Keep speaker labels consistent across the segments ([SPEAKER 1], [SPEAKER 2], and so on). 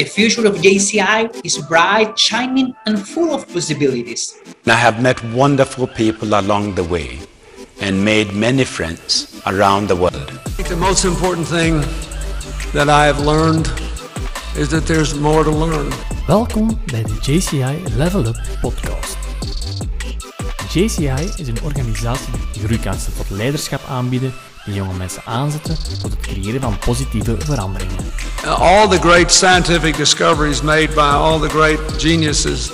[SPEAKER 1] The future of JCI is bright, shining, and full of possibilities.
[SPEAKER 2] I have met wonderful people along the way and made many friends around the world.
[SPEAKER 3] I think the most important thing that I have learned is that there's more to learn.
[SPEAKER 4] Welkom bij de JCI Level Up podcast. JCI is een organisatie die groeikansen tot leiderschap aanbieden die jonge mensen aanzetten tot het creëren van positieve veranderingen.
[SPEAKER 3] All the great scientific discoveries made by all the great geniuses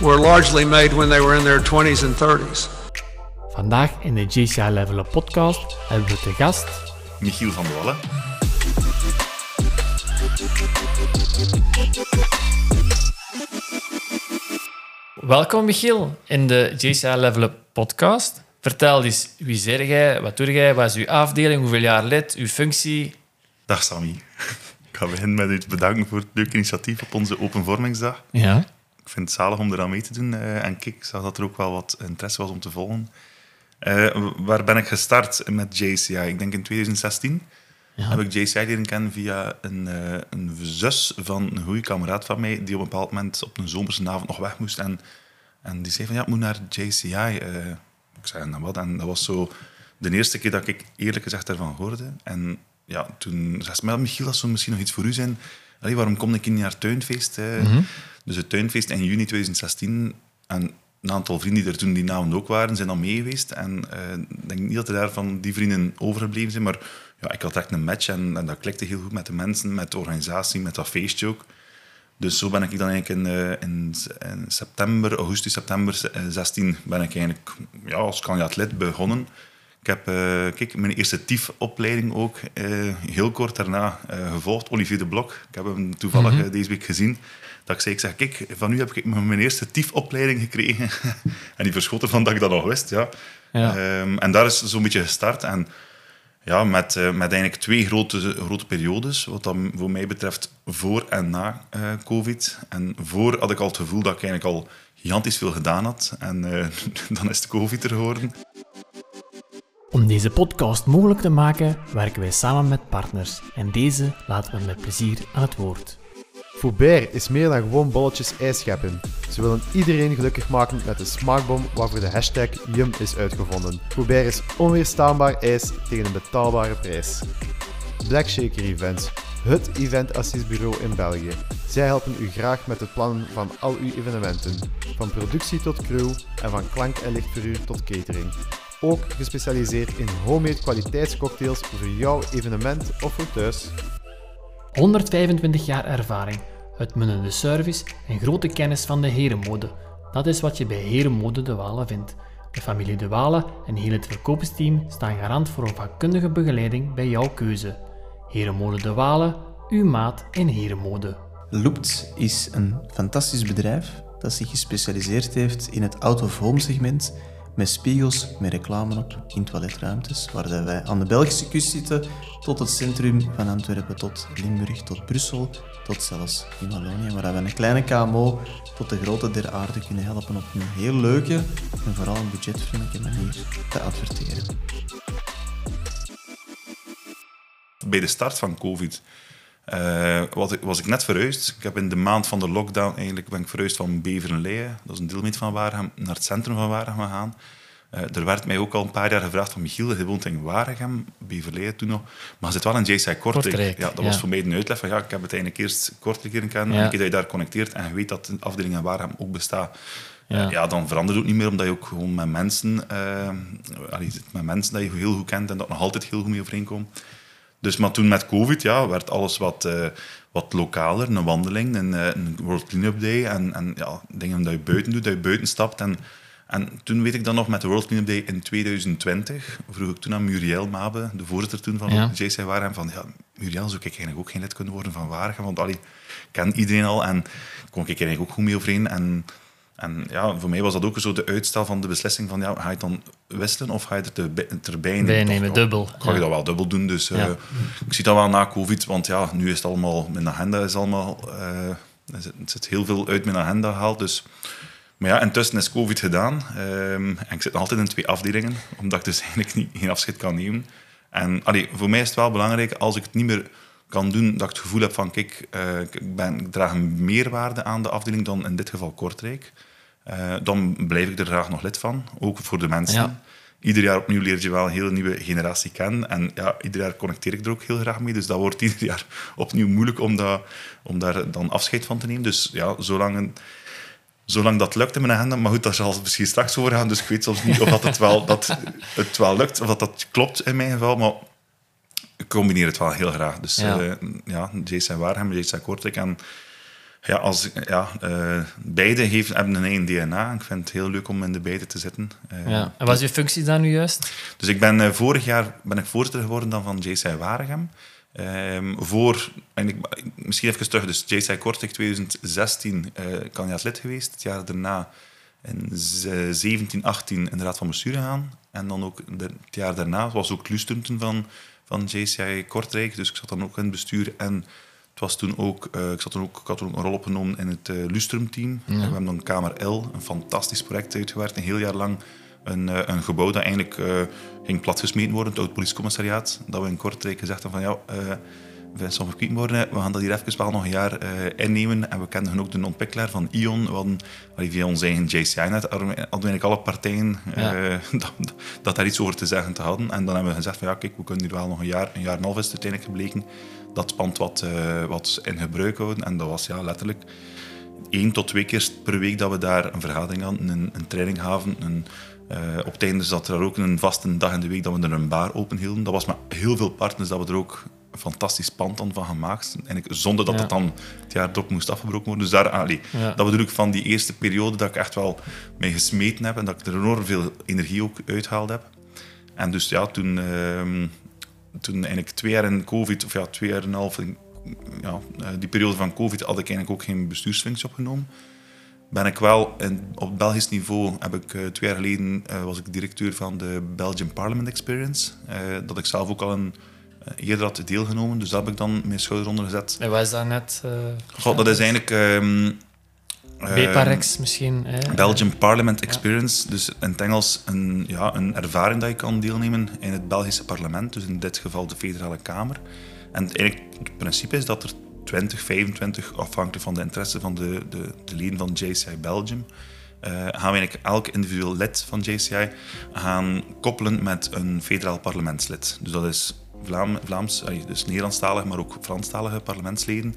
[SPEAKER 3] were largely made when they were in their 20s and 30s.
[SPEAKER 4] Vandaag in de JCI Level Up podcast hebben we te gast
[SPEAKER 5] Michiel van der Wallen.
[SPEAKER 4] Welkom Michiel in de JCI Level Up podcast. Vertel eens, wie zeg jij, wat doe jij, wat is uw afdeling, hoeveel jaar lid, uw functie?
[SPEAKER 5] Dag Sammy. Ik ga beginnen met u te bedanken voor het leuke initiatief op onze Openvormingsdag.
[SPEAKER 4] Ja.
[SPEAKER 5] Ik vind het zalig om eraan mee te doen. eh, en kijk, ik zag dat er ook wel wat interesse was om te volgen. Eh, waar ben ik gestart met JCI? Ik denk in 2016
[SPEAKER 4] Ja.
[SPEAKER 5] heb ik JCI leren kennen via een, eh, een zus van een goede kameraad van mij, die op een bepaald moment op een zomerse avond nog weg moest. En, en die zei van, ja, ik moet naar JCI. ik zei, nou wat? En dat was zo de eerste keer dat ik eerlijk gezegd daarvan hoorde. En ja, toen zei ze, maar Michiel, dat zou misschien nog iets voor u zijn. Allee, waarom kom ik naar het tuinfeest? eh? Dus het tuinfeest in juni 2016. En een aantal vrienden die er toen die namen ook waren, zijn dan mee geweest. En eh, ik denk niet dat er daar van die vrienden overgebleven zijn. Maar ja, ik had echt een match en, en dat klikte heel goed met de mensen, met de organisatie, met dat feestje ook. Dus zo ben ik dan eigenlijk in, eh, in, in september, augustus, september eh, 16 ben ik eigenlijk ja, als kandidaat lid begonnen. Ik heb eh, kijk, mijn eerste TIEF-opleiding ook eh, heel kort daarna eh, gevolgd. Olivier de Blok, ik heb hem toevallig eh, deze week gezien. Dat ik zei, ik zeg, kijk, van nu heb ik mijn eerste TIEF-opleiding gekregen. en die verschoot ervan dat ik dat nog wist, ja.
[SPEAKER 4] Ja.
[SPEAKER 5] Ehm, en daar is zo'n beetje gestart. En ja, met, met eigenlijk twee grote, grote periodes, wat dan voor mij betreft voor en na COVID. En voor had ik al het gevoel dat ik eigenlijk al gigantisch veel gedaan had. En dan is het COVID er geworden.
[SPEAKER 4] Om deze podcast mogelijk te maken, werken wij samen met partners en deze laten we met plezier aan het woord.
[SPEAKER 6] Foubert is meer dan gewoon bolletjes ijs scheppen. Ze willen iedereen gelukkig maken met de smaakbom waarvoor de hashtag Yum is uitgevonden. Foubert is onweerstaanbaar ijs tegen een betaalbare prijs. Black Shaker Events, het eventassistbureau in België. Zij helpen u graag met het plannen van al uw evenementen. Van productie tot crew en van klank en lichtverhuur tot catering. Ook gespecialiseerd in homemade kwaliteitscocktails voor jouw evenement of voor thuis.
[SPEAKER 4] 125 jaar ervaring, uitmunnende service en grote kennis van de herenmode. Dat is wat je bij Herenmode De Walen vindt. De familie De Walen en heel het verkoopsteam staan garant voor een vakkundige begeleiding bij jouw keuze. Herenmode De Walen, uw maat in herenmode.
[SPEAKER 7] Loopt is een fantastisch bedrijf dat zich gespecialiseerd heeft in het out-of-home segment met spiegels met reclame op in toiletruimtes, waar wij aan de Belgische kust zitten, tot het centrum van Antwerpen, tot Limburg, tot Brussel, tot zelfs in Wallonië, waar we een kleine KMO tot de grote der aarde kunnen helpen op een heel leuke en vooral een budgetvriendelijke manier te adverteren.
[SPEAKER 5] bij de start van COVID eh, was, ik, was ik net verhuisd. Ik heb in de maand van de lockdown eigenlijk ben ik verhuisd van Beverenleien, dat is een deelmeet van Waregem, naar het centrum van Waregem gegaan. Eh, er werd mij ook al een paar jaar gevraagd van Michiel, je woont in Waregem, Beverleien toen nog, maar je zit wel in JCI Kortrijk.
[SPEAKER 4] Kortrijk,
[SPEAKER 5] ja, dat was voor mij een uitleg van ja, ik heb het eigenlijk eerst Kortrijk leren kennen,
[SPEAKER 4] Ja.
[SPEAKER 5] en een keer dat je daar connecteert en je weet dat de afdeling in Waregem ook bestaat,
[SPEAKER 4] Ja.
[SPEAKER 5] ja. ja, dan verandert het ook niet meer, omdat je ook gewoon met mensen, eh, allee, met mensen dat je heel goed kent en dat nog altijd heel goed mee overeenkomt. Dus, maar toen met COVID ja, werd alles wat, eh, wat lokaler. Een wandeling, een, eh, een World Cleanup Day en, en ja, dingen dat je buiten doet, dat je buiten stapt. En, en toen weet ik dan nog met de World Cleanup Day in 2020, vroeg ik toen aan Muriel Mabe, de voorzitter toen van
[SPEAKER 4] Ja.
[SPEAKER 5] JC van ja, Muriel, zou ik eigenlijk ook geen lid kunnen worden van Waregem? Want allee, ik ken iedereen al en kon ik eigenlijk ook goed mee overeen. En, en ja, voor mij was dat ook zo de uitstel van de beslissing van ja, ga je dan wisselen of ga je het erbij, erbij nemen?
[SPEAKER 4] Bijnemen,
[SPEAKER 5] Of,
[SPEAKER 4] dubbel,
[SPEAKER 5] Ga je
[SPEAKER 4] ja.
[SPEAKER 5] dat wel dubbel doen. Dus eh,
[SPEAKER 4] Ja.
[SPEAKER 5] ik zie dat wel na COVID, want ja, nu is het allemaal, mijn agenda is allemaal, eh, er zit, er heel veel uit mijn agenda gehaald. Dus, maar ja, intussen is COVID gedaan. ehm, en ik zit nog altijd in twee afdelingen, omdat ik dus eigenlijk niet, geen afscheid kan nemen. En allee, voor mij is het wel belangrijk, als ik het niet meer kan doen dat ik het gevoel heb van, kijk, eh, ik, ben, ik draag een meerwaarde aan de afdeling dan in dit geval Kortrijk. Eh, dan blijf ik er graag nog lid van, ook voor de mensen.
[SPEAKER 4] Ja.
[SPEAKER 5] Ieder jaar opnieuw leer je wel een hele nieuwe generatie kennen. En ja, ieder jaar connecteer ik er ook heel graag mee. Dus dat wordt ieder jaar opnieuw moeilijk om, dat, om daar dan afscheid van te nemen. Dus ja, zolang, een- zolang dat lukt in mijn agenda... Maar goed, daar zal het misschien straks over gaan. Dus ik weet soms niet of dat het, wel, dat het wel lukt. Of dat dat klopt in mijn geval. Maar ik combineer het wel heel graag. Dus
[SPEAKER 4] Ja.
[SPEAKER 5] ja, ja Jason Waarhem, Jason Kortrijk. En ja, als, ja, eh, beide heeft, hebben een eigen DNA. Ik vind het heel leuk om in de beide te zitten. Eh,
[SPEAKER 4] Ja. En wat is je functie dan nu juist?
[SPEAKER 5] dus ik ben eh, vorig jaar ben ik voorzitter geworden dan van JCI Waregem. Ehm, voor, en ik, misschien even terug, dus JCI Kortrijk 2016 eh kan je als lid geweest. Het jaar daarna in z- 17, 18 in de raad van bestuur gegaan. En dan ook de- het jaar daarna was ook Lustunten van, van JCI Kortrijk. Dus ik zat dan ook in het bestuur en het was toen ook, eh, ik, zat toen ook, ik had toen ook een rol opgenomen in het eh Lustrum-team. We hebben dan Kamer L, een fantastisch project uitgewerkt. Een heel jaar lang een, eh, een gebouw dat eigenlijk ging platgesmeten worden, het oud politiecommissariaat. Dat we in Kortrijk gezegd hebben van ja, Vincent van we gaan dat hier even wel nog een jaar eh, innemen. En we kenden ook de ontwikkelaar van Ion. We hadden, via ons eigen JCI-net hadden eigenlijk alle partijen eh, dat, dat daar iets over te zeggen te hadden. En dan hebben we gezegd van ja, kijk, we kunnen hier wel nog een jaar, een jaar en een half is het uiteindelijk gebleken, dat pand wat, eh, wat in gebruik houden. En dat was ja, letterlijk één tot twee keer per week dat we daar een vergadering hadden, een, een training gaven. Een, eh, op het einde zat er ook een vaste dag in de week dat we er een bar open hielden. Dat was met heel veel partners dat we er ook fantastisch pand dan van gemaakt. En zonder dat
[SPEAKER 4] Ja.
[SPEAKER 5] het dan het jaar erop moest afgebroken worden. Dus daar, allee,
[SPEAKER 4] Ja.
[SPEAKER 5] dat bedoel ik van die eerste periode dat ik echt wel mee gesmeten heb en dat ik er enorm veel energie ook uitgehaald heb. En dus ja, toen, ehm, toen eigenlijk twee jaar in COVID, of ja, twee jaar en een half, ja, eh, die periode van COVID had ik eigenlijk ook geen bestuursfunctie opgenomen. Ben ik wel, in, op Belgisch niveau, heb ik eh, twee jaar geleden, eh, was ik directeur van de Belgian Parliament Experience. dat ik zelf ook al een, eerder had deelgenomen, dus daar heb ik dan mijn schouder onder gezet.
[SPEAKER 4] En wat is dat net? eh
[SPEAKER 5] Goh, dat is eigenlijk... ehm,
[SPEAKER 4] BPAREX misschien. Hè?
[SPEAKER 5] Belgian Parliament Experience, dus in het Engels een, ja, een ervaring dat je kan deelnemen in het Belgische parlement, dus in dit geval de Federale Kamer. En het, eigenlijk, het principe is dat er 20, 25, afhankelijk van de interesse van de, de, de leden van JCI Belgium, eh, gaan we eigenlijk elk individueel lid van JCI gaan koppelen met een federaal parlementslid. Dus dat is Vlaam, Vlaams, dus Nederlandstalig, maar ook Franstalige parlementsleden.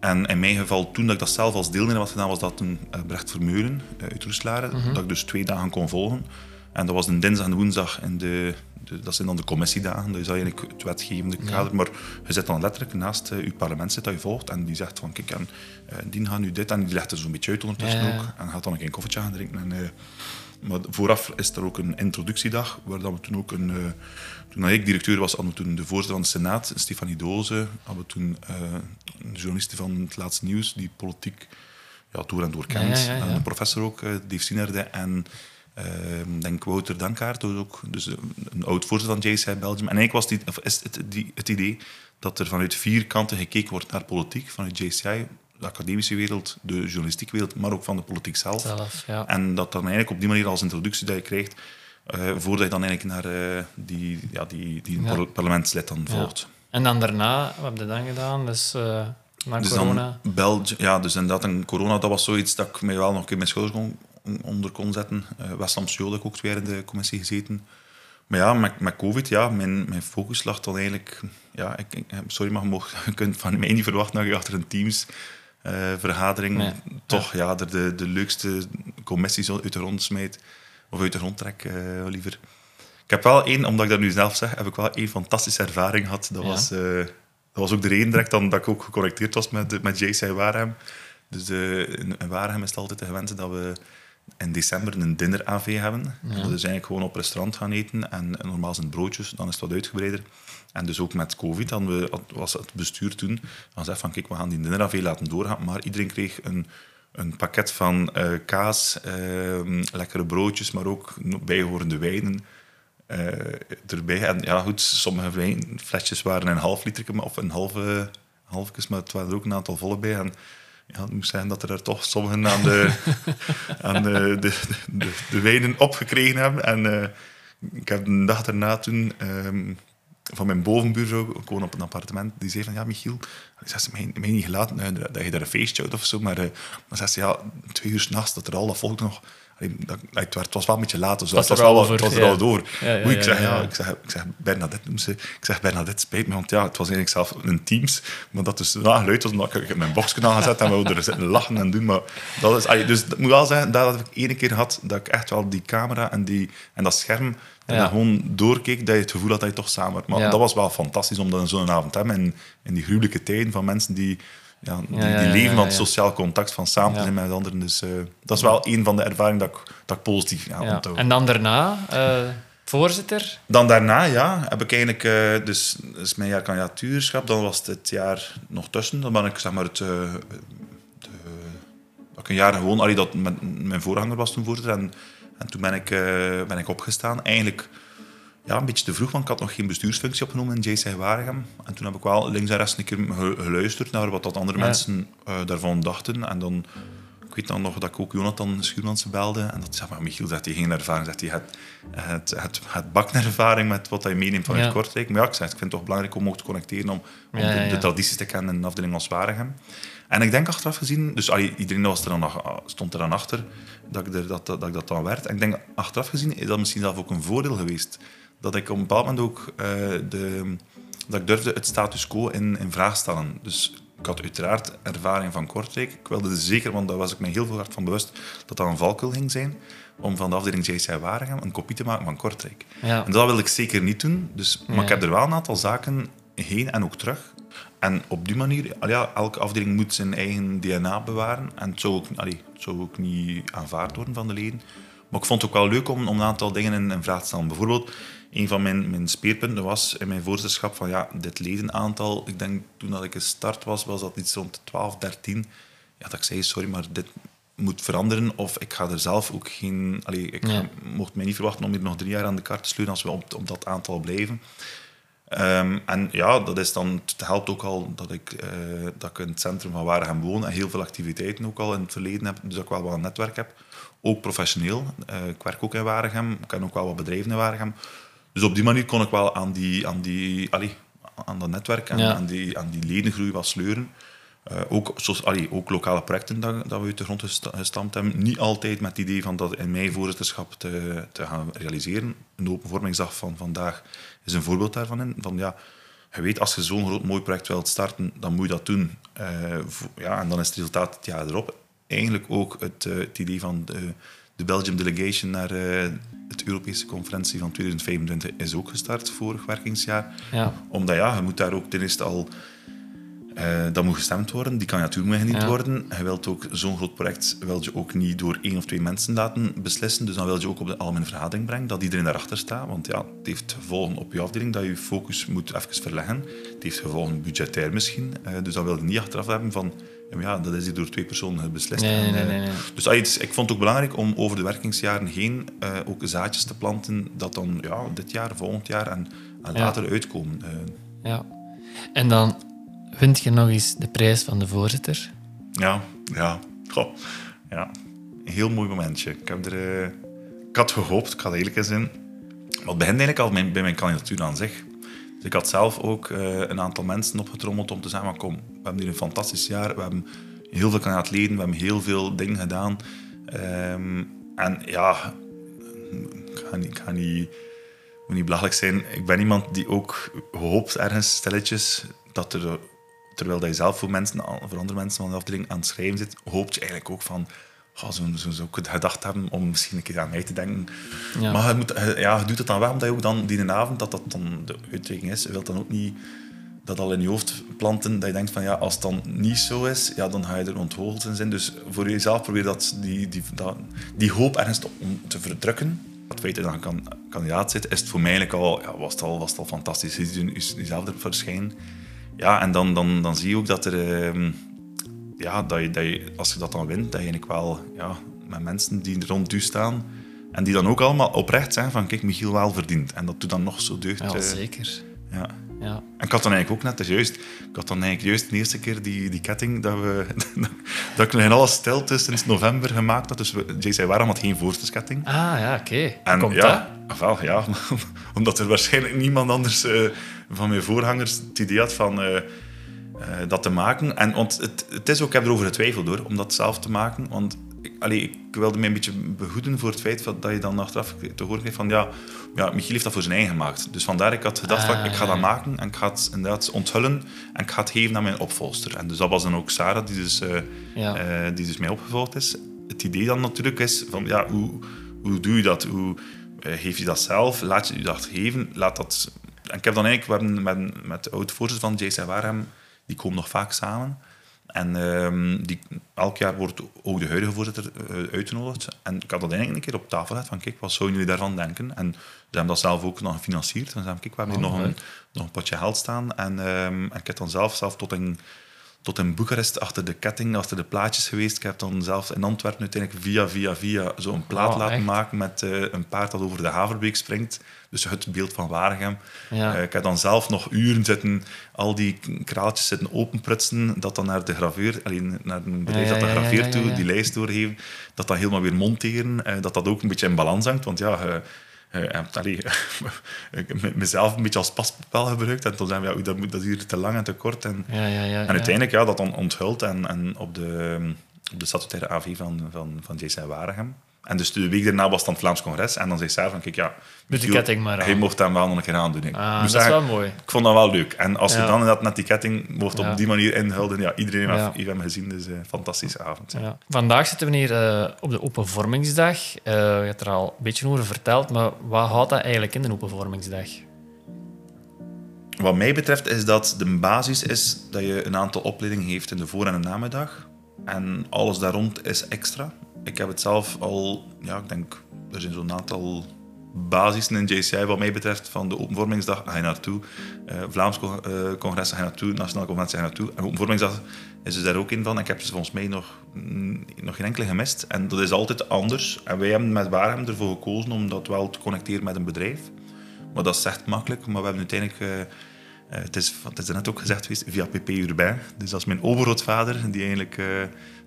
[SPEAKER 5] En in mijn geval, toen dat ik dat zelf als deelnemer had gedaan, was dat toen eh, Brecht Vermeulen eh, uit Roeselare. Dat ik dus twee dagen kon volgen. En dat was een dinsdag en woensdag. In de, dat zijn dan de commissiedagen. Dat is eigenlijk het wetgevende kader. Maar je zit dan letterlijk naast eh, je parlementslid dat je volgt. En die zegt van, kijk, en, eh, die gaan nu dit. En die legt er zo'n beetje uit ondertussen
[SPEAKER 4] Ja,
[SPEAKER 5] ook. En gaat dan een keer een koffietje gaan drinken. En, eh, maar vooraf is er ook een introductiedag, waar dat we toen ook een... toen ik directeur was, hadden we toen de voorzitter van de Senaat, Stefanie Doze, hadden we toen een journaliste van het laatste nieuws, die politiek ja, door en door kent.
[SPEAKER 4] Ja.
[SPEAKER 5] En een professor ook, Dave Sinerde. En denk Wouter Dankaart, ook, dus eh, een oud voorzitter van JCI Belgium. En eigenlijk was die, of is het, die, het idee dat er vanuit vier kanten gekeken wordt naar politiek, vanuit JCI, de academische wereld, de journalistieke wereld, maar ook van de politiek zelf.
[SPEAKER 4] Zelf, ja.
[SPEAKER 5] En dat dan eigenlijk op die manier als introductie dat je krijgt, eh, voordat je dan eigenlijk naar eh, die, ja, die, die
[SPEAKER 4] Ja.
[SPEAKER 5] parlementslid dan volgt.
[SPEAKER 4] En dan daarna, wat heb je dan gedaan? Dus eh, na
[SPEAKER 5] Dus
[SPEAKER 4] corona.
[SPEAKER 5] dan België, ja, dus inderdaad, en corona, dat was zoiets dat ik mij wel nog een keer mijn schouders kon, onder kon zetten. Uh, heb ik ook twee jaar in de commissie gezeten. Maar ja, met, met COVID, ja, mijn, mijn focus lag dan eigenlijk... Ja, ik, ik- sorry, maar je, mag, je kunt van mij niet verwachten dat je achter een Teams... eh,
[SPEAKER 4] Nee.
[SPEAKER 5] toch ja. er de, de leukste commissies uit de grond smijt. Of uit de grond trek, eh, liever. Ik heb wel één, omdat ik dat nu zelf zeg, heb ik wel één fantastische ervaring gehad. Dat,
[SPEAKER 4] Ja.
[SPEAKER 5] was, eh, dat was ook de reden direct dan, dat ik ook geconnecteerd was met, met JCI Waarhem. Dus eh, in, in Waarhem is het altijd de gewente dat we in december een dinner-AV hebben. Dat is eigenlijk gewoon op restaurant gaan eten. En normaal zijn het broodjes, dan is het wat uitgebreider. En dus ook met COVID dan we, was het bestuur toen. Dan zei van, kijk, we gaan die dinner-AV laten doorgaan. Maar iedereen kreeg een, een pakket van eh, kaas, eh, lekkere broodjes, maar ook bijhorende wijnen eh, erbij. En ja, goed, sommige wijnflesjes waren een half liter of een halve halfjes, maar het waren er ook een aantal volle bij. En ja, het moest zijn dat er toch sommigen aan de, aan de, de, de, de wijnen opgekregen hebben. En eh, ik heb de dag daarna toen ehm, van mijn bovenbuurvrouw, ik woon op een appartement, die zei van, ja, Michiel, die zegt, ze, mij, mij niet gelaten eh, dat je daar een feestje houdt of zo, maar, uh, maar zegt ze, ja, twee uur s'nachts, dat er al dat volk nog... het, het was wel een beetje laat, dus
[SPEAKER 4] Was
[SPEAKER 5] het was,
[SPEAKER 4] er al
[SPEAKER 5] wel,
[SPEAKER 4] over,
[SPEAKER 5] het was er
[SPEAKER 4] ja.
[SPEAKER 5] al door.
[SPEAKER 4] Ja, ja,
[SPEAKER 5] Oei, ik zeg,
[SPEAKER 4] ja,
[SPEAKER 5] ik zeg, ik zeg Bernadette noemt ze. Ik zeg, Bernadette, spijt me, want ja, het was eigenlijk zelf een Teams, maar dat dus na geluid was, omdat ik ik mijn boxje aangezet en we wilden er zitten lachen en doen, maar dat is... allee, dus ik moet wel zeggen, dat heb ik één keer gehad, dat ik echt wel die camera en, die, en dat scherm en
[SPEAKER 4] Ja.
[SPEAKER 5] gewoon doorkeek, dat je het gevoel had dat je toch samen werd. Maar
[SPEAKER 4] Ja.
[SPEAKER 5] dat was wel fantastisch om dat in zo'n avond te hebben. En in die gruwelijke tijden van mensen die, ja, die,
[SPEAKER 4] Ja, ja,
[SPEAKER 5] die
[SPEAKER 4] ja,
[SPEAKER 5] leven van sociaal contact, van samen te zijn met anderen. Dus eh, dat is wel een van de ervaringen dat ik, dat ik positief ja,
[SPEAKER 4] Ja.
[SPEAKER 5] onthoud.
[SPEAKER 4] En dan daarna, eh, voorzitter.
[SPEAKER 5] Dan daarna, ja, heb ik eigenlijk... eh, dus is mijn jaar kandidatuurschap, dan was het het jaar nog tussen. Dan ben ik, zeg maar, het... eh, de, ik een jaar gewoon... Allee, dat mijn, mijn voorganger was toen voorzitter. En, en toen ben ik, ben ik opgestaan. Eigenlijk ja, een beetje te vroeg, want ik had nog geen bestuursfunctie opgenomen in JC Waregem. En toen heb ik wel links en rechts een keer ge- geluisterd naar wat dat andere
[SPEAKER 4] Ja.
[SPEAKER 5] mensen eh, daarvan dachten. En dan... Ik weet dan nog dat ik ook Jonathan Schuurmans belde. En dat zei, maar Michiel, zegt hij geen ervaring. Zegt hij, het, het, het, het bakervaring met wat hij meeneemt vanuit
[SPEAKER 4] Ja.
[SPEAKER 5] Kortrijk. Maar ja, ik, zeg, ik vind het toch belangrijk om ook te connecteren, om, om
[SPEAKER 4] Ja,
[SPEAKER 5] de, de tradities te kennen in een afdeling als Waregem. En ik denk achteraf gezien, dus allee, iedereen was er dan, nog- stond er dan achter dat ik, er, dat, dat, dat ik dat dan werd. En ik denk achteraf gezien is dat misschien zelf ook een voordeel geweest. Dat ik op een bepaald moment ook eh, de, dat ik durfde het status quo in, in vraag stellen. Dus ik had uiteraard ervaring van Kortrijk. Ik wilde zeker, want daar was ik me heel veel hard van bewust, dat dat een valkuil ging zijn, om van de afdeling JCI Waregem een kopie te maken van Kortrijk.
[SPEAKER 4] Ja.
[SPEAKER 5] En dat wilde ik zeker niet doen. Dus, maar ik heb er wel een aantal zaken heen en ook terug. En op die manier, ja, elke afdeling moet zijn eigen DNA bewaren. En het zou ook, allee, het zou ook niet aanvaard worden van de leden. Maar ik vond het ook wel leuk om, om een aantal dingen in, in vraag te stellen. Bijvoorbeeld, een van mijn, mijn speerpunten was in mijn voorzitterschap van ja, dit ledenaantal. Ik denk toen dat ik gestart was, was dat iets rond 12, 13. Ja, dat ik zei, sorry, maar dit moet veranderen. Of ik ga er zelf ook geen... Allee, ik
[SPEAKER 4] Ja.
[SPEAKER 5] mocht mij niet verwachten om hier nog drie jaar aan de kaart te sleuren als we op, op dat aantal blijven. Ehm, en ja, dat is dan, het helpt ook al dat ik, eh, dat ik in het centrum van Waregem woon en heel veel activiteiten ook al in het verleden heb, dus dat ik wel wat een netwerk heb. Ook professioneel. Eh, ik werk ook in Waregem, ik ken ook wel wat bedrijven in Waregem. Dus op die manier kon ik wel aan, die, aan, die, allee, aan dat netwerk en
[SPEAKER 4] Ja.
[SPEAKER 5] aan, die, aan die ledengroei wat sleuren. Eh, ook, zoals, allee, ook lokale projecten dat, dat we uit de grond gesta- gestampt hebben. Niet altijd met het idee van dat in mijn voorzitterschap te, te gaan realiseren. Een openvormingsdag van vandaag is een voorbeeld daarvan. In, van, ja, je weet, als je zo'n groot mooi project wilt starten, dan moet je dat doen. Eh, ja, en dan is het resultaat het jaar erop. Eigenlijk ook het, eh, het idee van de, de Belgium Delegation naar eh, het Europese conferentie van 2025 is ook gestart, vorig werkingsjaar
[SPEAKER 4] Ja.
[SPEAKER 5] omdat ja, je moet daar ook ten eerste al... eh, dat moet gestemd worden, die kandidatuur moet gediend
[SPEAKER 4] Ja.
[SPEAKER 5] worden. Je wilt ook zo'n groot project wil je ook niet door één of twee mensen laten beslissen. Dus dan wil je ook op de algemene vergadering brengen, dat iedereen daarachter staat. Want ja, het heeft gevolgen op je afdeling, dat je focus moet even verleggen. Het heeft gevolgen budgetair misschien. eh, dus dan wil je niet achteraf hebben van... ja, dat is hier door twee personen beslist.
[SPEAKER 4] Nee,
[SPEAKER 5] eh,
[SPEAKER 4] nee, nee.
[SPEAKER 5] Dus ik vond het ook belangrijk om over de werkingsjaren heen ook zaadjes te planten dat dan ja, dit jaar, volgend jaar en, en
[SPEAKER 4] Ja.
[SPEAKER 5] later uitkomen.
[SPEAKER 4] Ja. En dan wint je nog eens de prijs van de voorzitter.
[SPEAKER 5] Ja, ja. Goh, ja. Een heel mooi momentje. Ik, heb er, ik had gehoopt, ik had eerlijk in zijn. Maar het begint eigenlijk al mijn- bij mijn kandidatuur aan zich. Dus ik had zelf ook eh, een aantal mensen opgetrommeld om te zeggen: kom, we hebben hier een fantastisch jaar. We hebben heel veel kandidaat-leden, we hebben heel veel dingen gedaan. Ehm, en ja, ik ga niet, ik ga niet, moet niet belachelijk zijn. Ik ben iemand die ook hoopt ergens stilletjes dat er terwijl dat je zelf voor, mensen, voor andere mensen van de afdeling aan het schrijven zit, hoopt je eigenlijk ook van oh, zo, zo het gedacht hebben om misschien een keer aan mij te denken.
[SPEAKER 4] Ja.
[SPEAKER 5] Maar je, moet, ja, je doet het dan wel omdat je ook dan die avond, dat dat dan de uitdrukking is, je wilt dan ook niet dat al in je hoofd planten, dat je denkt van ja, als het dan niet zo is, ja, dan ga je er onthoogd in zijn. Dus voor jezelf probeer dat, die, die, dat, die hoop ergens te, om te verdrukken. Het feit dat je dan kan, kandidaat zit, is het voor mij eigenlijk al, ja, was, het al, was het al fantastisch. Je ziet jezelf erop verschijnen. Ja, en dan, dan, dan zie je ook dat er... ehm, ja, dat je, dat je, als je dat dan wint, dat je eigenlijk wel ja, met mensen die rond u staan en die dan ook allemaal oprecht zijn van kijk, Michiel wel verdient. En dat doet dan nog zo deugd.
[SPEAKER 4] Ja,
[SPEAKER 5] eh,
[SPEAKER 4] zeker.
[SPEAKER 5] ja.
[SPEAKER 4] Ja.
[SPEAKER 5] En ik had dan eigenlijk ook net, dus juist, ik had dan eigenlijk juist de eerste keer die, die ketting dat we, dat ik nog in alles stilte sinds november gemaakt had. Dus Jay zei, waarom had geen voorstelsketting?
[SPEAKER 4] Ah, ja, oké.
[SPEAKER 5] En
[SPEAKER 4] Komt
[SPEAKER 5] ja, wel, ja, omdat er waarschijnlijk niemand anders eh, van mijn voorgangers het idee had van eh, eh, dat te maken. En want het, het is ook, ik heb erover getwijfeld hoor, om dat zelf te maken. Want ik, allee, ik wilde mij een beetje behoeden voor het feit dat je dan achteraf te horen krijgt van ja, ja, Michiel heeft dat voor zijn eigen gemaakt. Dus vandaar ik had gedacht
[SPEAKER 4] Ah,
[SPEAKER 5] ik ga dat maken en ik ga het inderdaad onthullen en ik ga het geven aan mijn opvolster. En dus dat was dan ook Sarah die dus, eh,
[SPEAKER 4] Ja.
[SPEAKER 5] eh, die dus mij opgevolgd is. Het idee dan natuurlijk is van ja, hoe, hoe doe je dat? Hoe eh, geef je dat zelf? Laat je je dat geven? Laat dat... En ik heb dan eigenlijk, we hebben met, met de oud-voorzitter van JC Warham, die komen nog vaak samen. En ehm, die, elk jaar wordt ook de huidige voorzitter eh, uitgenodigd. En ik had dat eigenlijk een keer op tafel gezet van kijk, wat zouden jullie daarvan denken? En ze hebben dat zelf ook nog gefinancierd. En ze hebben kijk, we hebben hier
[SPEAKER 4] Oh,
[SPEAKER 5] nog, een, nog een potje geld staan. En, ehm, en ik heb dan zelf, zelf tot in tot in Boekarest achter de ketting, achter de plaatjes geweest. Ik heb dan zelf in Antwerpen uiteindelijk via, via, via zo'n plaat
[SPEAKER 4] Oh,
[SPEAKER 5] laten
[SPEAKER 4] echt?
[SPEAKER 5] maken met eh, een paard dat over de Haverbeek springt. Dus het beeld van Waregem.
[SPEAKER 4] Ja.
[SPEAKER 5] Eh, ik heb dan zelf nog uren zitten, al die kraaltjes zitten openprutsen, dat dan naar de graveur, alleen naar een bedrijf
[SPEAKER 4] Ja,
[SPEAKER 5] dat
[SPEAKER 4] ja,
[SPEAKER 5] graveert toe, die lijst doorgeven, dat dat helemaal weer monteren, eh, dat dat ook een beetje in balans hangt. Want ja, allee, ik heb mezelf een beetje als paspaal gebruikt. En toen zijn we, ja, dat, moet- dat is hier te lang en te kort. En,
[SPEAKER 4] Ja, ja, ja.
[SPEAKER 5] en uiteindelijk, ja, dat dan onthuld en, en op, de, op de statutaire AV van, van, van JC Waregem. En dus de week daarna was het dan het Vlaams Congres. En dan zei Sarah van, kijk, ja...
[SPEAKER 4] Doe die ketting maar aan.
[SPEAKER 5] Hij mocht hem wel nog een keer aandoen. hè.
[SPEAKER 4] Ah,
[SPEAKER 5] moest
[SPEAKER 4] dat is wel mooi.
[SPEAKER 5] Ik vond dat wel leuk. En als je dan inderdaad net die ketting mocht
[SPEAKER 4] Ja.
[SPEAKER 5] op die manier inhulden, ja, iedereen
[SPEAKER 4] Ja.
[SPEAKER 5] heeft hem gezien. Dus een fantastische avond.
[SPEAKER 4] Ja. Vandaag zitten we hier eh, op de Open Vormingsdag. Eh, je hebt er al een beetje over verteld, maar wat houdt dat eigenlijk in, de Open Vormingsdag?
[SPEAKER 5] Wat mij betreft is dat de basis is dat je een aantal opleidingen heeft in de voor- en de namiddag. En alles daar rond is extra. Ik heb het zelf al, ja, ik denk, er zijn zo'n aantal basissen in JCI wat mij betreft. Van de Open Vormingsdag ga je naartoe, eh, Vlaams eh, Congres ga je naartoe, Nationale Conventie ga je naartoe. En Open Vormingsdag is dus daar ook in van. Ik heb dus volgens mij nog, mm, nog geen enkele gemist. En dat is altijd anders. En wij hebben met Waarhem ervoor gekozen om dat wel te connecteren met een bedrijf. Maar dat is echt makkelijk. Maar we hebben uiteindelijk... eh, het, is, het is net ook gezegd geweest, via PP Urbain. Dus dat is mijn overgrootvader, die eigenlijk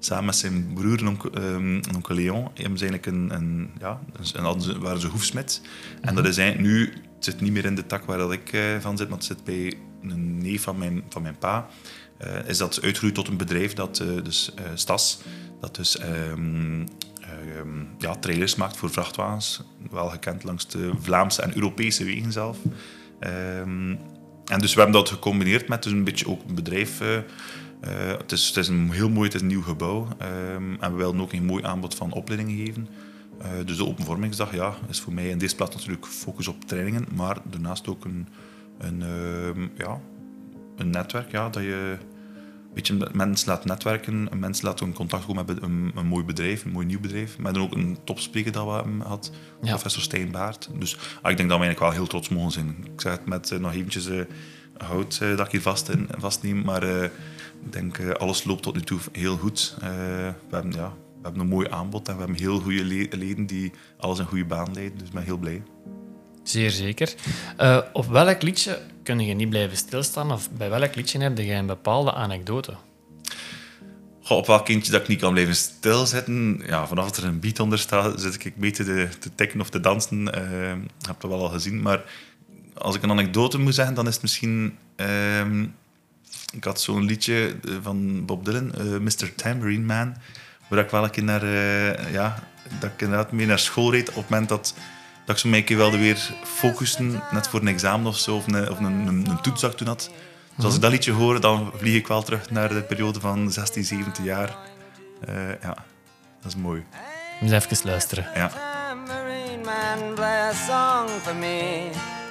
[SPEAKER 5] samen met zijn broer, en onkel, ehm, onkel Leon, hebben ze eigenlijk een, een, ja, en hadden ze, waren ze hoefsmid. En dat is eigenlijk nu, het zit niet meer in de tak waar dat ik eh, van zit, maar het zit bij een neef van mijn, van mijn pa. Eh, is dat uitgegroeid tot een bedrijf dat, eh, dus Stas, dat dus ehm, ehm, ja, trailers maakt voor vrachtwagens. Wel gekend langs de Vlaamse en Europese wegen zelf. Ehm, en dus we hebben dat gecombineerd met dus een beetje ook een bedrijf. Eh, het, is, het is een heel mooi, het is een nieuw gebouw. ehm, en we willen ook een mooi aanbod van opleidingen geven. Eh, dus de Open Vormingsdag ja, is voor mij in deze plaats natuurlijk focus op trainingen, maar daarnaast ook een, een, ehm, ja, een netwerk. Ja, dat je met mensen laat netwerken, mensen laat in contact komen met een, een mooi bedrijf, een mooi nieuw bedrijf. Met ook een topspreker dat we
[SPEAKER 4] Ja.
[SPEAKER 5] professor Stijn Baart. Dus ah, ik denk dat we eigenlijk wel heel trots mogen zijn. Ik zeg het met eh, nog eventjes hout dat ik hier vast in, vastneem, maar ik denk eh, alles loopt tot nu toe heel goed. Eh, we, hebben, ja, we hebben een mooi aanbod en we hebben heel goede le- leden die alles in goede baan leiden. Dus ik ben heel blij.
[SPEAKER 4] Zeer zeker. Eh, op welk liedje kun je niet blijven stilstaan? Of bij welk liedje heb je een bepaalde anekdote?
[SPEAKER 5] Goh, op welk kindje dat ik niet kan blijven stilzitten. Ja, vanaf dat er een beat onder staat, zit ik beter te, te tikken of te dansen. Ik heb dat wel al gezien. Maar als ik een anekdote moet zeggen, dan is het misschien... ehm, ik had zo'n liedje eh, van Bob Dylan, eh, Mr. Tambourine Man, waar ik wel een keer naar... eh, ja, dat ik inderdaad mee naar school reed op het moment dat, dat ik zo mij een keer wilde weer focussen, net voor een examen of zo, of een, of een, een, een toets dat ik toen had. Dus als ik dat liedje hoor, dan vlieg ik wel terug naar de periode van 16, 17 jaar. Eh, ja, dat is mooi.
[SPEAKER 4] Eens even luisteren.
[SPEAKER 5] Ja.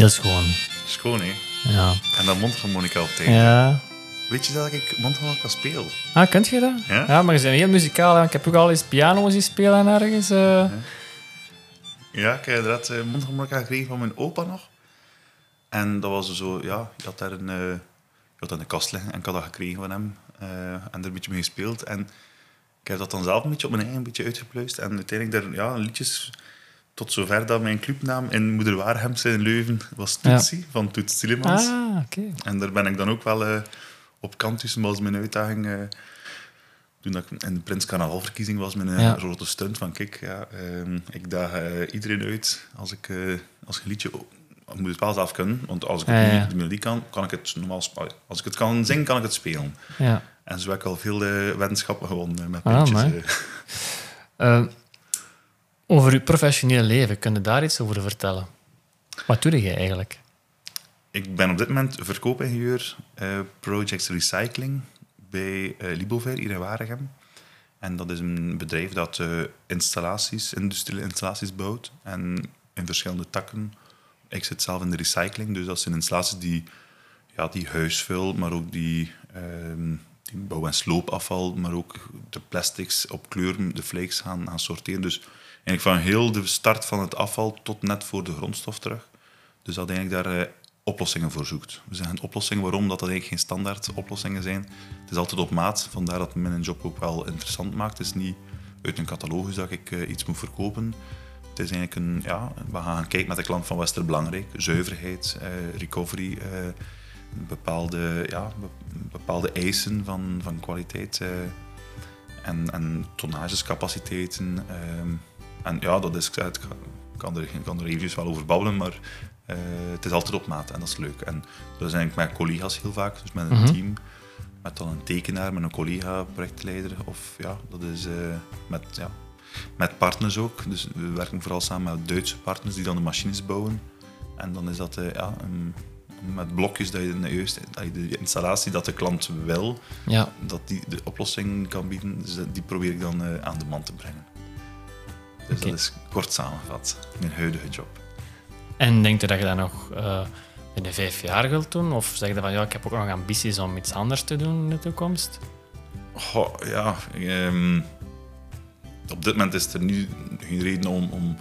[SPEAKER 4] Heel schoon.
[SPEAKER 5] Schoon, hè?
[SPEAKER 4] Ja.
[SPEAKER 5] En dan mondharmonica op tijd.
[SPEAKER 4] Ja.
[SPEAKER 5] Weet je dat ik mondharmonica speel?
[SPEAKER 4] Ah, kunt je dat?
[SPEAKER 5] Ja.
[SPEAKER 4] maar je bent heel muzikaal. hè. Ik heb ook al eens piano zien spelen ergens. eh.
[SPEAKER 5] Ja, ik heb inderdaad uh, mondharmonica gekregen van mijn opa nog. En dat was zo, ja, je had daar een, eh, had dat in de kast liggen en ik had dat gekregen van hem. eh, en er een beetje mee gespeeld. En ik heb dat dan zelf een beetje op mijn eigen een beetje uitgepluist. En uiteindelijk daar, ja, liedjes tot zover dat mijn clubnaam in Moeder Waarhemse in Leuven was Toetsie, van Toets Tielemans.
[SPEAKER 4] Ah, oké.
[SPEAKER 5] En daar ben ik dan ook wel eh, op kant tussen, was mijn uitdaging. eh, toen dat ik in de Prins Carnavalverkiezing was, mijn eh,
[SPEAKER 4] Ja.
[SPEAKER 5] grote stunt van kijk, ja, ehm, ik daag iedereen uit als ik, als ik een liedje... Ik moet het wel zelf kunnen, want als ik het
[SPEAKER 4] Ja, ja,
[SPEAKER 5] niet
[SPEAKER 4] ja.
[SPEAKER 5] de melodie kan, kan ik het normaal spelen. Als ik het kan zingen, kan ik het spelen.
[SPEAKER 4] Ja.
[SPEAKER 5] En zo heb ik al veel eh wetenschappen gewonnen met
[SPEAKER 4] Ah. Over je professionele leven, kun je daar iets over vertellen? Wat doe je eigenlijk?
[SPEAKER 5] Ik ben op dit moment verkoopingenieur eh, Projects Recycling bij eh, Libover hier in Waregem. En dat is een bedrijf dat eh, installaties, industriële installaties bouwt. En in verschillende takken. Ik zit zelf in de recycling, dus dat zijn installaties die, ja, die huisvuil, maar ook die, die bouw- en sloopafval, maar ook de plastics op kleuren, de flakes gaan, gaan sorteren. Dus eigenlijk van heel de start van het afval tot net voor de grondstof terug. Dus dat eigenlijk daar eh, oplossingen voor zoekt. We zeggen oplossingen, waarom? Dat dat eigenlijk geen standaard oplossingen zijn. Het is altijd op maat, vandaar dat mijn job ook wel interessant maakt. Het is niet uit een catalogus dat ik eh, iets moet verkopen. Het is eigenlijk een, ja, we gaan kijken met de klant van wat er belangrijk. Zuiverheid, eh, recovery, bepaalde, ja, be- bepaalde eisen van, van kwaliteit. en, en tonnagescapaciteiten. ehm, en ja, dat is, ik ik kan er, ik kan er eventjes wel over babbelen, maar eh, het is altijd op maat en dat is leuk. En dat is eigenlijk met collega's heel vaak, dus met een
[SPEAKER 4] Mhm.
[SPEAKER 5] team, met dan een tekenaar, met een collega, projectleider, of ja, dat is eh, met, ja, met partners ook. Dus we werken vooral samen met Duitse partners die dan de machines bouwen. En dan is dat eh, ja, een- met blokjes dat je dat je de installatie dat de klant wil,
[SPEAKER 4] Ja.
[SPEAKER 5] dat die de oplossing kan bieden. Dus die probeer ik dan aan de man te brengen. Dus dat is kort samengevat, mijn huidige job.
[SPEAKER 4] En denk je dat je dat nog eh binnen vijf jaar wilt doen? Of zeg je van, ja, ik heb ook nog ambities om iets anders te doen in de toekomst?
[SPEAKER 5] Goh, ja, ehm, op dit moment is er nu geen reden om, om,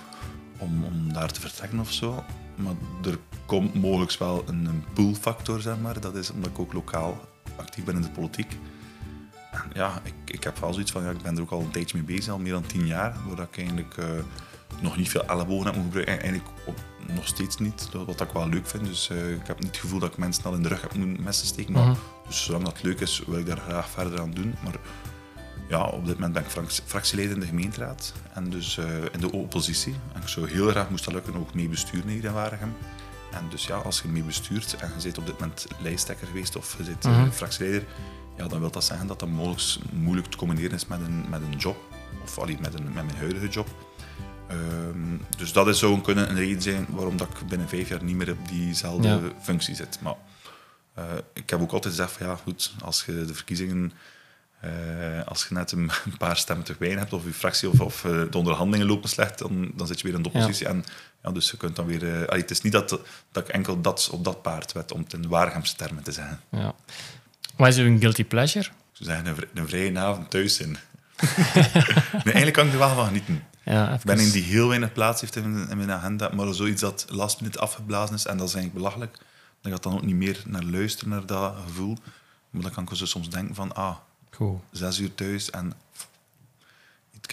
[SPEAKER 5] om, om daar te vertrekken of zo. Maar er komt mogelijk wel een, een poolfactor, zeg maar. Dat is omdat ik ook lokaal actief ben in de politiek. Ja, ik, ik heb wel zoiets van, ja, ik ben er ook al een tijdje mee bezig, al meer dan tien jaar, waar ik eigenlijk eh, nog niet veel ellebogen heb moeten gebruiken. En Eigenlijk op- nog steeds niet, wat ik wel leuk vind. Dus eh, ik heb niet het gevoel dat ik mensen al in de rug heb moeten messen steken. Maar
[SPEAKER 4] Mhm.
[SPEAKER 5] dus zolang dat leuk is, wil ik daar graag verder aan doen. Maar ja, op dit moment ben ik frac- fractieleider in de gemeenteraad en dus eh, in de oppositie. En ik zou heel graag, moest dat lukken, ook mee besturen hier in Waregem. En dus ja, als je mee bestuurt en je bent op dit moment lijsttrekker geweest of je eh,
[SPEAKER 4] Mhm.
[SPEAKER 5] fractieleider, ja, dan wil dat zeggen dat dat mogelijk moeilijk te combineren is met een, met een job. Of allee, met, een, met mijn huidige job. Ehm, dus dat is, zou een kunnen een reden zijn waarom dat ik binnen vijf jaar niet meer op diezelfde
[SPEAKER 4] Ja.
[SPEAKER 5] functie zit. Maar eh, ik heb ook altijd gezegd van ja, goed, als je de verkiezingen, eh, als je net een, een paar stemmen te weinig hebt, of je fractie of, of eh, de onderhandelingen lopen slecht, dan, dan zit je weer in de oppositie. En ja, dus je kunt dan weer. allee, het is niet dat, dat ik enkel dat op dat paard wed, om het in Waregemse termen te zeggen.
[SPEAKER 4] Ja. Wat is uw guilty pleasure?
[SPEAKER 5] Ze zeggen een, vri- een vrije avond thuis zijn. nee, eigenlijk kan ik er wel van genieten.
[SPEAKER 4] Ja,
[SPEAKER 5] Ik ben een die heel weinig plaats heeft in, in mijn agenda, maar zoiets dat last minute afgeblazen is, en dat is eigenlijk belachelijk. Dan gaat dan ook niet meer naar luisteren, naar dat gevoel. Maar dan kan ik zo soms denken van, ah,
[SPEAKER 4] Goed.
[SPEAKER 5] zes uur thuis en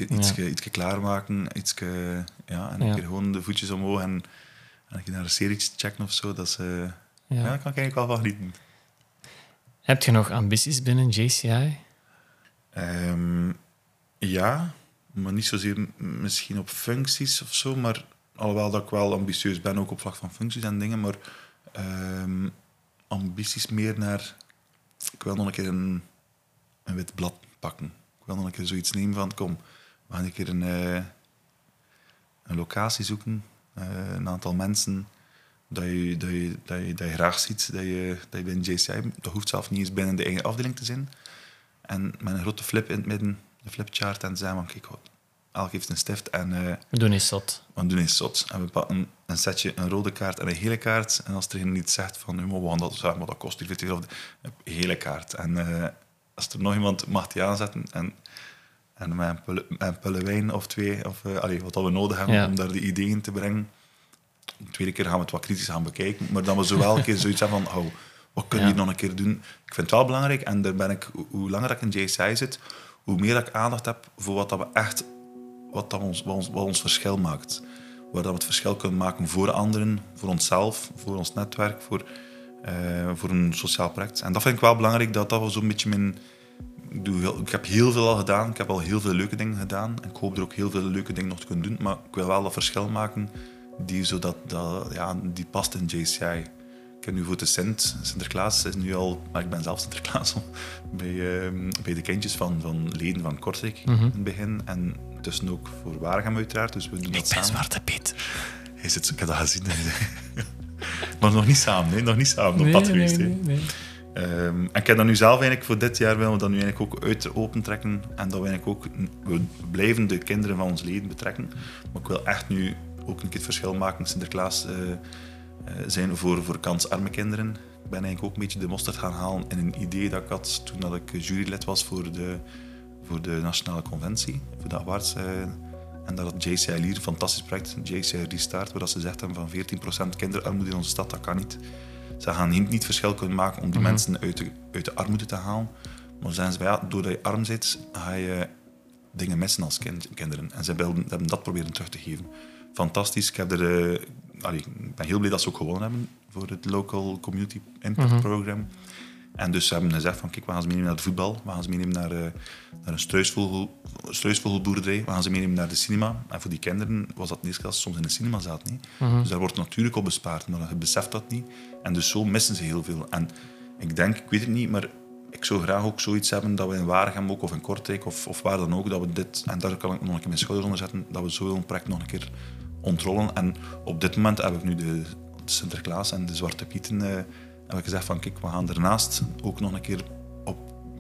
[SPEAKER 5] ietsje, ietsje klaarmaken, ja, en een
[SPEAKER 4] Ja.
[SPEAKER 5] gewoon de voetjes omhoog en, en een keer naar een serie checken of zo. Dat is, eh, ja.
[SPEAKER 4] Ja.
[SPEAKER 5] daar kan ik eigenlijk wel van genieten.
[SPEAKER 4] Heb je nog ambities binnen JCI?
[SPEAKER 5] Ehm, ja, maar niet zozeer misschien op functies of zo, maar alhoewel dat ik wel ambitieus ben, ook op vlak van functies en dingen, maar ehm, ambities meer naar... Ik wil nog een keer een, een wit blad pakken. Ik wil nog een keer zoiets nemen van, kom, we gaan een keer een, eh, een locatie zoeken, eh, een aantal mensen dat je, dat, je, dat, je, dat je graag ziet, dat je, dat je binnen JCI, dat hoeft zelf niet eens binnen de eigen afdeling te zijn, en met een grote flip in het midden, een flipchart, en zeggen van, kijk, elk heeft een stift en eh,
[SPEAKER 4] We doen eens zot.
[SPEAKER 5] we doen eens zot. En we pakken een setje, een rode kaart en een gele kaart. En als er iemand iets zegt van, "Ja, maar we gaan dat zeggen, maar dat kost hier 40 of een gele kaart. En eh, als er nog iemand mag die aanzetten en, en met een pulle, met een pulle wijn of twee, of uh, allee, wat dat we nodig hebben
[SPEAKER 4] Ja.
[SPEAKER 5] om daar de ideeën te brengen. De tweede keer gaan we het wat kritisch gaan bekijken, maar dan we zo wel een keer zoiets hebben van, oh, wat kunnen we
[SPEAKER 4] Ja.
[SPEAKER 5] hier nog een keer doen? Ik vind het wel belangrijk en daar ben ik, hoe- langer ik in JCI zit, hoe meer dat ik aandacht heb voor wat dat we echt, wat, dat ons, wat, ons, wat ons verschil maakt. Waar dat we het verschil kunnen maken voor anderen, voor onszelf, voor ons netwerk, voor, eh, voor een sociaal project. En dat vind ik wel belangrijk, dat dat wel zo'n beetje mijn... Ik, heb heel veel al gedaan, ik heb al heel veel leuke dingen gedaan. En ik hoop er ook heel veel leuke dingen nog te kunnen doen. Maar ik wil wel dat verschil maken die, zodat, dat, ja, die past in JCI. Ik heb nu voor de Sint, Sinterklaas is nu al, maar ik ben zelf Sinterklaas al, bij, ehm, bij de kindjes van, van leden van Kortrijk in het begin. En tussen ook voor Waregem uiteraard, dus we doen dat samen.
[SPEAKER 4] Zwarte Piet.
[SPEAKER 5] Hij zit, ik heb dat gezien. maar nog niet samen, nee, nog niet samen op pad geweest. hè. Ehm, en ik heb dat nu zelf eigenlijk voor dit jaar willen we dat nu eigenlijk ook uit opentrekken. En dat we eigenlijk ook, we blijven de kinderen van ons leden betrekken. Maar ik wil echt nu ook een keer het verschil maken, Sinterklaas eh, eh, zijn voor, voor kansarme kinderen. Ik ben eigenlijk ook een beetje de mosterd gaan halen in een idee dat ik had toen dat ik jurylid was voor de, voor de Nationale Conventie, voor de awards. eh, en dat had JCI Lier, een fantastisch project, JCI Restart, waar ze zegt van 14% kinderarmoede in onze stad, dat kan niet. Ze gaan niet, niet verschil kunnen maken om die mensen uit de, uit de armoede te halen. Maar zijn ze, ja, doordat je arm bent, ga je dingen missen als kind, kinderen. En ze hebben dat proberen terug te geven. Fantastisch. Ik, heb er, eh, allee, ik ben heel blij dat ze ook gewonnen hebben voor het Local Community Impact Program. En dus ze hebben gezegd van, kijk, we gaan ze meenemen naar het voetbal, we gaan ze meenemen naar, eh, naar een struisvogel, struisvogelboerderij, we gaan ze meenemen naar de cinema. En voor die kinderen was dat de eerste keer dat ze soms in de cinema zaten. Niet? Dus daar wordt natuurlijk op bespaard, maar je beseft dat niet. En dus zo missen ze heel veel. En ik denk, ik weet het niet, maar ik zou graag ook zoiets hebben dat we in Waregem ook, of in Kortrijk, of, of waar dan ook, dat we dit, en daar kan ik nog een keer mijn schouders onder zetten, dat we zo'n project nog een keer En op dit moment heb ik nu de, Sinterklaas en de Zwarte Pieten eh, heb ik gezegd van, kijk, we gaan daarnaast ook nog een keer op,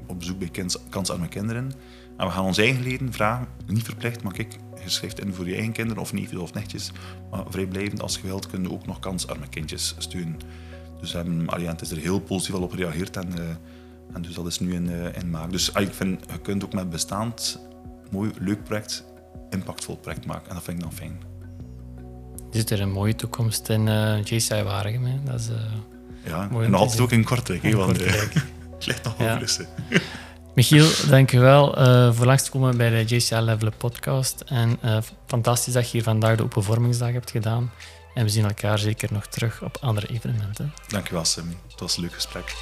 [SPEAKER 5] op bezoek bij kans, kansarme kinderen. En we gaan onze eigen leden vragen, niet verplicht, maar kijk, je schrijft in voor je eigen kinderen, of neefjes of nichtjes, maar vrijblijvend als je wilt, kun je ook nog kansarme kindjes steunen. Dus hebben, het is er heel positief op gereageerd en, eh, en dus dat is nu in, eh, in maak. Dus ik vind, je kunt ook met bestaand, mooi, leuk project, impactvol project maken. En dat vind ik dan fijn
[SPEAKER 4] zit er een mooie toekomst in eh, uh, JCI Waregem. Dat is, uh,
[SPEAKER 5] ja, en altijd ook in korte,
[SPEAKER 4] in
[SPEAKER 5] want eh,
[SPEAKER 4] Kortrijk.
[SPEAKER 5] het ligt nog
[SPEAKER 4] ja.
[SPEAKER 5] Dus,
[SPEAKER 4] Michiel, dankjewel uh, voor langs te komen bij de JCI Level podcast. En fantastisch dat je hier vandaag de Open Vormingsdag hebt gedaan. En we zien elkaar zeker nog terug op andere evenementen.
[SPEAKER 5] Dankjewel, Sammy. Het was een leuk gesprek.